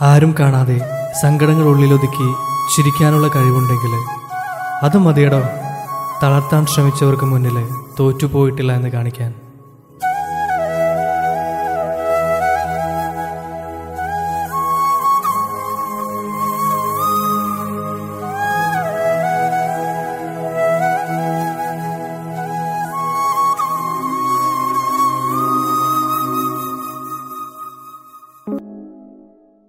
ആരും കാണാതെ സങ്കടങ്ങൾ ഉള്ളിലൊതുക്കി ചിരിക്കാനുള്ള കഴിവുണ്ടെങ്കിൽ അത് മതിയടോ. തളർത്താൻ ശ്രമിച്ചവർക്ക് മുന്നിൽ തോറ്റുപോയിട്ടില്ല എന്ന് കാണിക്കാൻ.